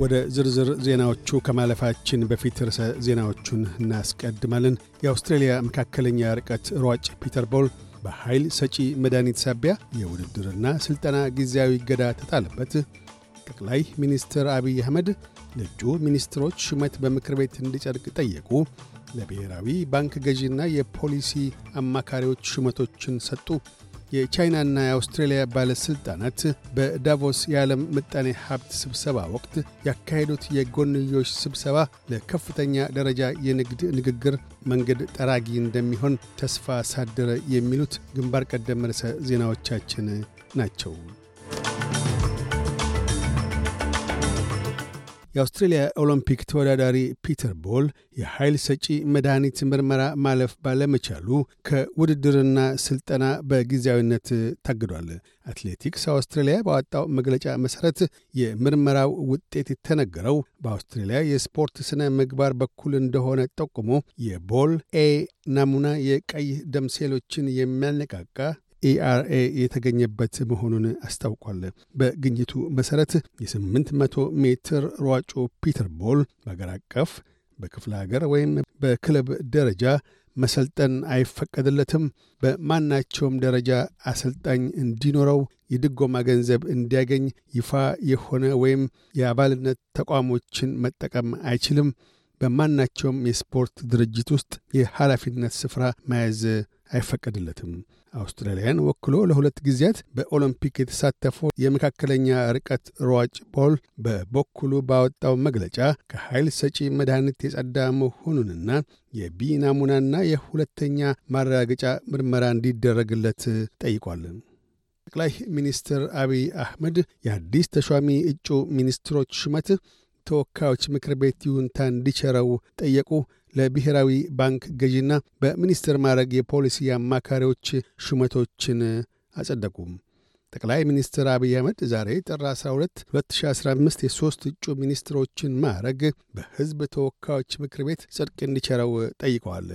ወደ ዝርዝር ዜናዎቹ ከማለፋችን በፊት ርዕሰ ዜናዎቹን እናስቀድማለን። የአውስትሬልያ መካከለኛ ርቀት ሯጭ ፒተር ቦል በኃይል ሰጪ መድኃኒት ሳቢያ የውድድርና ሥልጠና ጊዜያዊ እገዳ ተጣለበት። ጠቅላይ ሚኒስትር አብይ አህመድ ለእጩ ሚኒስትሮች ሹመት በምክር ቤት እንዲጸድቅ ጠየቁ። ለብሔራዊ ባንክ ገዢና የፖሊሲ አማካሪዎች ሹመቶችን ሰጡ። የቻይናና የአውስትሬልያ ባለሥልጣናት በዳቮስ የዓለም ምጣኔ ሀብት ስብሰባ ወቅት ያካሄዱት የጎንዮሽ ስብሰባ ለከፍተኛ ደረጃ የንግድ ንግግር መንገድ ጠራጊ እንደሚሆን ተስፋ ሳደረ። የሚሉት ግንባር ቀደም ርዕሰ ዜናዎቻችን ናቸው። የአውስትሬልያ ኦሎምፒክ ተወዳዳሪ ፒተር ቦል የኃይል ሰጪ መድኃኒት ምርመራ ማለፍ ባለመቻሉ ከውድድርና ሥልጠና በጊዜያዊነት ታግዷል። አትሌቲክስ አውስትሬልያ ባወጣው መግለጫ መሠረት የምርመራው ውጤት የተነገረው በአውስትሬልያ የስፖርት ሥነ ምግባር በኩል እንደሆነ ጠቁሞ የቦል A ናሙና የቀይ ደም ሴሎችን የሚያነቃቃ ERA የተገኘበት መሆኑን አስታውቋል። በግኝቱ መሠረት የ800 ሜትር ሯጩ ፒተር ቦል በአገር አቀፍ በክፍለ ሀገር ወይም በክለብ ደረጃ መሰልጠን አይፈቀድለትም። በማናቸውም ደረጃ አሰልጣኝ እንዲኖረው የድጎማ ገንዘብ እንዲያገኝ ይፋ የሆነ ወይም የአባልነት ተቋሞችን መጠቀም አይችልም። በማናቸውም የስፖርት ድርጅት ውስጥ የኃላፊነት ስፍራ መያዝ አይፈቀድለትም። አውስትራሊያን ወክሎ ለሁለት ጊዜያት በኦሎምፒክ የተሳተፈው የመካከለኛ ርቀት ሯጭ ቦል በበኩሉ ባወጣው መግለጫ ከኃይል ሰጪ መድኃኒት የጸዳ መሆኑንና የቢ ናሙናና የሁለተኛ ማረጋገጫ ምርመራ እንዲደረግለት ጠይቋል። ጠቅላይ ሚኒስትር አቢይ አህመድ የአዲስ ተሿሚ እጩ ሚኒስትሮች ሹመት ተወካዮች ምክር ቤት ይሁንታ እንዲቸረው ጠየቁ። ለብሔራዊ ባንክ ገዢና በሚኒስትር ማዕረግ የፖሊሲ አማካሪዎች ሹመቶችን አጸደቁም። ጠቅላይ ሚኒስትር አብይ አህመድ ዛሬ ጥር 12 2015 የሦስት እጩ ሚኒስትሮችን ማዕረግ በሕዝብ ተወካዮች ምክር ቤት ጽድቅ እንዲቸረው ጠይቀዋል።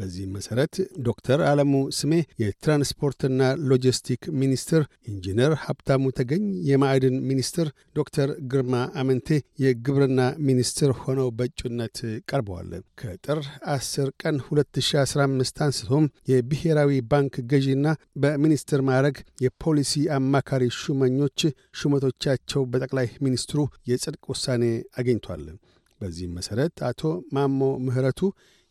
በዚህም መሠረት ዶክተር አለሙ ስሜ የትራንስፖርትና ሎጂስቲክ ሚኒስትር፣ ኢንጂነር ሀብታሙ ተገኝ የማዕድን ሚኒስትር፣ ዶክተር ግርማ አመንቴ የግብርና ሚኒስትር ሆነው በእጩነት ቀርበዋል። ከጥር 10 ቀን 2015 አንስቶም የብሔራዊ ባንክ ገዢና በሚኒስትር ማዕረግ የፖሊሲ አማካሪ ሹመኞች ሹመቶቻቸው በጠቅላይ ሚኒስትሩ የጽድቅ ውሳኔ አግኝቷል። በዚህም መሠረት አቶ ማሞ ምህረቱ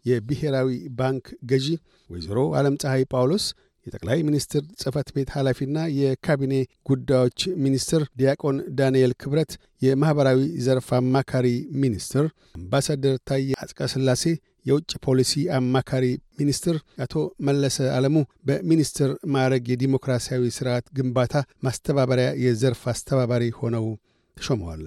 የብሔራዊ ባንክ ገዢ፣ ወይዘሮ ዓለም ፀሐይ ጳውሎስ የጠቅላይ ሚኒስትር ጽህፈት ቤት ኃላፊና የካቢኔ ጉዳዮች ሚኒስትር፣ ዲያቆን ዳንኤል ክብረት የማኅበራዊ ዘርፍ አማካሪ ሚኒስትር፣ አምባሳደር ታዬ አጽቀ ሥላሴ የውጭ ፖሊሲ አማካሪ ሚኒስትር፣ አቶ መለሰ ዓለሙ በሚኒስትር ማዕረግ የዲሞክራሲያዊ ሥርዓት ግንባታ ማስተባበሪያ የዘርፍ አስተባባሪ ሆነው ተሾመዋል።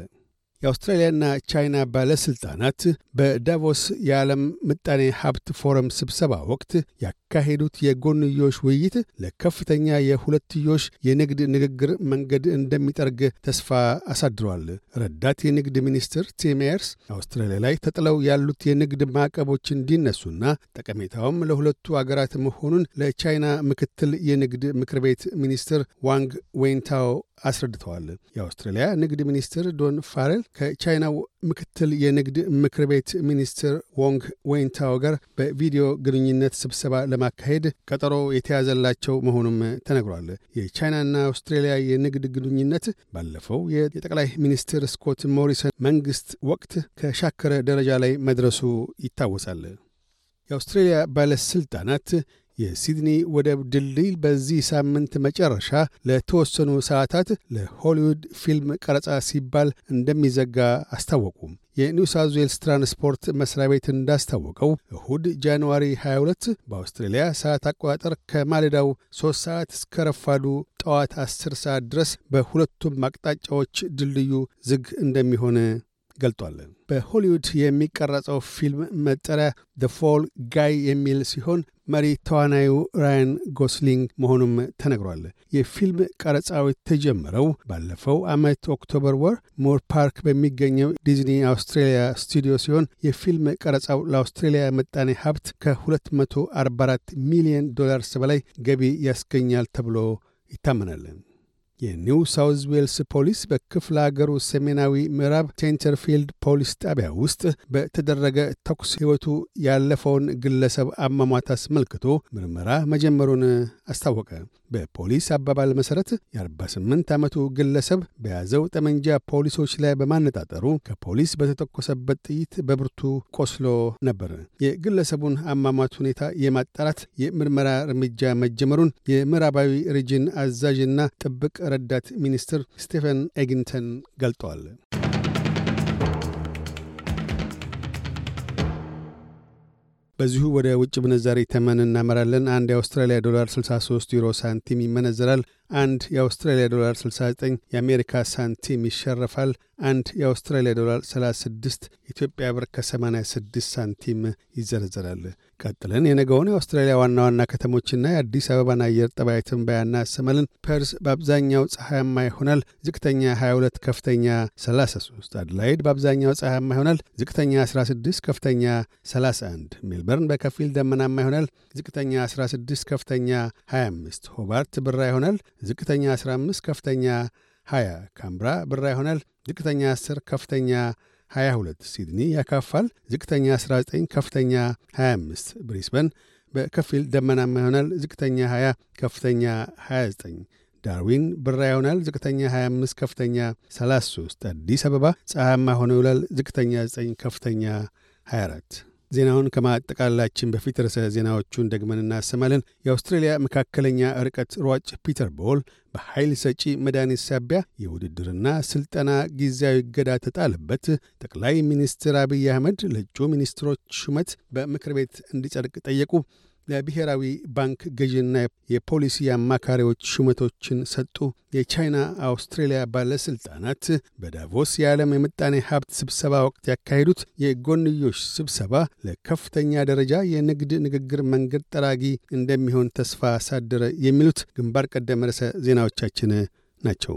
የአውስትራሊያና ቻይና ባለሥልጣናት በዳቮስ የዓለም ምጣኔ ሀብት ፎረም ስብሰባ ወቅት ያካሄዱት የጎንዮሽ ውይይት ለከፍተኛ የሁለትዮሽ የንግድ ንግግር መንገድ እንደሚጠርግ ተስፋ አሳድረዋል። ረዳት የንግድ ሚኒስትር ቲም ኤርስ አውስትራሊያ ላይ ተጥለው ያሉት የንግድ ማዕቀቦች እንዲነሱና ጠቀሜታውም ለሁለቱ አገራት መሆኑን ለቻይና ምክትል የንግድ ምክር ቤት ሚኒስትር ዋንግ ዌንታው አስረድተዋል። የአውስትራሊያ ንግድ ሚኒስትር ዶን ፋሬል ከቻይናው ምክትል የንግድ ምክር ቤት ሚኒስትር ዎንግ ዌንታው ጋር በቪዲዮ ግንኙነት ስብሰባ ለማካሄድ ቀጠሮ የተያዘላቸው መሆኑም ተነግሯል። የቻይናና አውስትራሊያ የንግድ ግንኙነት ባለፈው የጠቅላይ ሚኒስትር ስኮት ሞሪሰን መንግሥት ወቅት ከሻከረ ደረጃ ላይ መድረሱ ይታወሳል። የአውስትሬልያ ባለሥልጣናት የሲድኒ ወደብ ድልድይ በዚህ ሳምንት መጨረሻ ለተወሰኑ ሰዓታት ለሆሊውድ ፊልም ቀረጻ ሲባል እንደሚዘጋ አስታወቁ። የኒው ሳውዝ ዌልስ ትራንስፖርት መስሪያ ቤት እንዳስታወቀው እሁድ ጃንዋሪ 22 በአውስትሬልያ ሰዓት አቆጣጠር ከማለዳው 3 ሰዓት እስከ ረፋዱ ጠዋት 10 ሰዓት ድረስ በሁለቱም አቅጣጫዎች ድልድዩ ዝግ እንደሚሆን ገልጧል። በሆሊውድ የሚቀረጸው ፊልም መጠሪያ The Fall Guy የሚል ሲሆን መሪ ተዋናዩ ራያን ጎስሊንግ መሆኑም ተነግሯል። የፊልም ቀረጻው የተጀመረው ባለፈው ዓመት ኦክቶበር ወር ሞር ፓርክ በሚገኘው ዲዝኒ አውስትሬሊያ ስቱዲዮ ሲሆን የፊልም ቀረጻው ለአውስትሬሊያ ምጣኔ ሀብት ከ244 ሚሊዮን ዶላርስ በላይ ገቢ ያስገኛል ተብሎ ይታመናል። የኒው ሳውዝ ዌልስ ፖሊስ በክፍለ አገሩ ሰሜናዊ ምዕራብ ሴንተርፊልድ ፖሊስ ጣቢያ ውስጥ በተደረገ ተኩስ ሕይወቱ ያለፈውን ግለሰብ አሟሟት አስመልክቶ ምርመራ መጀመሩን አስታወቀ። በፖሊስ አባባል መሠረት የ48 ዓመቱ ግለሰብ በያዘው ጠመንጃ ፖሊሶች ላይ በማነጣጠሩ ከፖሊስ በተተኮሰበት ጥይት በብርቱ ቆስሎ ነበር። የግለሰቡን አሟሟት ሁኔታ የማጣራት የምርመራ እርምጃ መጀመሩን የምዕራባዊ region አዛዥና ጥብቅ ረዳት ሚኒስትር ስቴፈን ኤግንተን ገልጠዋል። በዚሁ ወደ ውጭ ምንዛሪ ተመን እናመራለን። አንድ የአውስትራሊያ ዶላር 63 ዩሮ ሳንቲም ይመነዘራል። አንድ የአውስትራሊያ ዶላር 69 የአሜሪካ ሳንቲም ይሸረፋል። አንድ የአውስትራሊያ ዶላር 36 ኢትዮጵያ ብር ከ86 ሳንቲም ይዘረዘራል። ቀጥለን የነገውን የአውስትራሊያ ዋና ዋና ከተሞችና የአዲስ አበባን አየር ጠባይ ትንበያ እናሰማለን። ፐርስ በአብዛኛው ፀሐያማ ይሆናል። ዝቅተኛ 22፣ ከፍተኛ 33። አድላይድ በአብዛኛው ፀሐያማ ይሆናል። ዝቅተኛ 16፣ ከፍተኛ 31። ሜልበርን በከፊል ደመናማ ይሆናል። ዝቅተኛ 16፣ ከፍተኛ 25። ሆባርት ብራ ይሆናል። ዝቅተኛ 15 ከፍተኛ 20። ካምብራ ብራ ይሆናል። ዝቅተኛ 10 ከፍተኛ 22። ሲድኒ ያካፋል። ዝቅተኛ 19 ከፍተኛ 25። ብሪስበን በከፊል ደመናማ ይሆናል። ዝቅተኛ 20 ከፍተኛ 29። ዳርዊን ብራ ይሆናል። ዝቅተኛ 25 ከፍተኛ 33። አዲስ አበባ ፀሐያማ ሆኖ ይውላል። ዝቅተኛ 9 ከፍተኛ 24። ዜናውን ከማጠቃላችን በፊት ርዕሰ ዜናዎቹን ደግመን እናሰማለን። የአውስትሬልያ መካከለኛ ርቀት ሯጭ ፒተር ቦል በኃይል ሰጪ መድኃኒት ሳቢያ የውድድርና ስልጠና ጊዜያዊ እገዳ ተጣለበት። ጠቅላይ ሚኒስትር አብይ አህመድ ለእጩ ሚኒስትሮች ሹመት በምክር ቤት እንዲጸድቅ ጠየቁ። ለብሔራዊ ባንክ ገዥና የፖሊሲ አማካሪዎች ሹመቶችን ሰጡ። የቻይና አውስትሬልያ ባለሥልጣናት በዳቮስ የዓለም የምጣኔ ሀብት ስብሰባ ወቅት ያካሄዱት የጎንዮሽ ስብሰባ ለከፍተኛ ደረጃ የንግድ ንግግር መንገድ ጠራጊ እንደሚሆን ተስፋ አሳደረ። የሚሉት ግንባር ቀደም ርዕሰ ዜናዎቻችን ናቸው።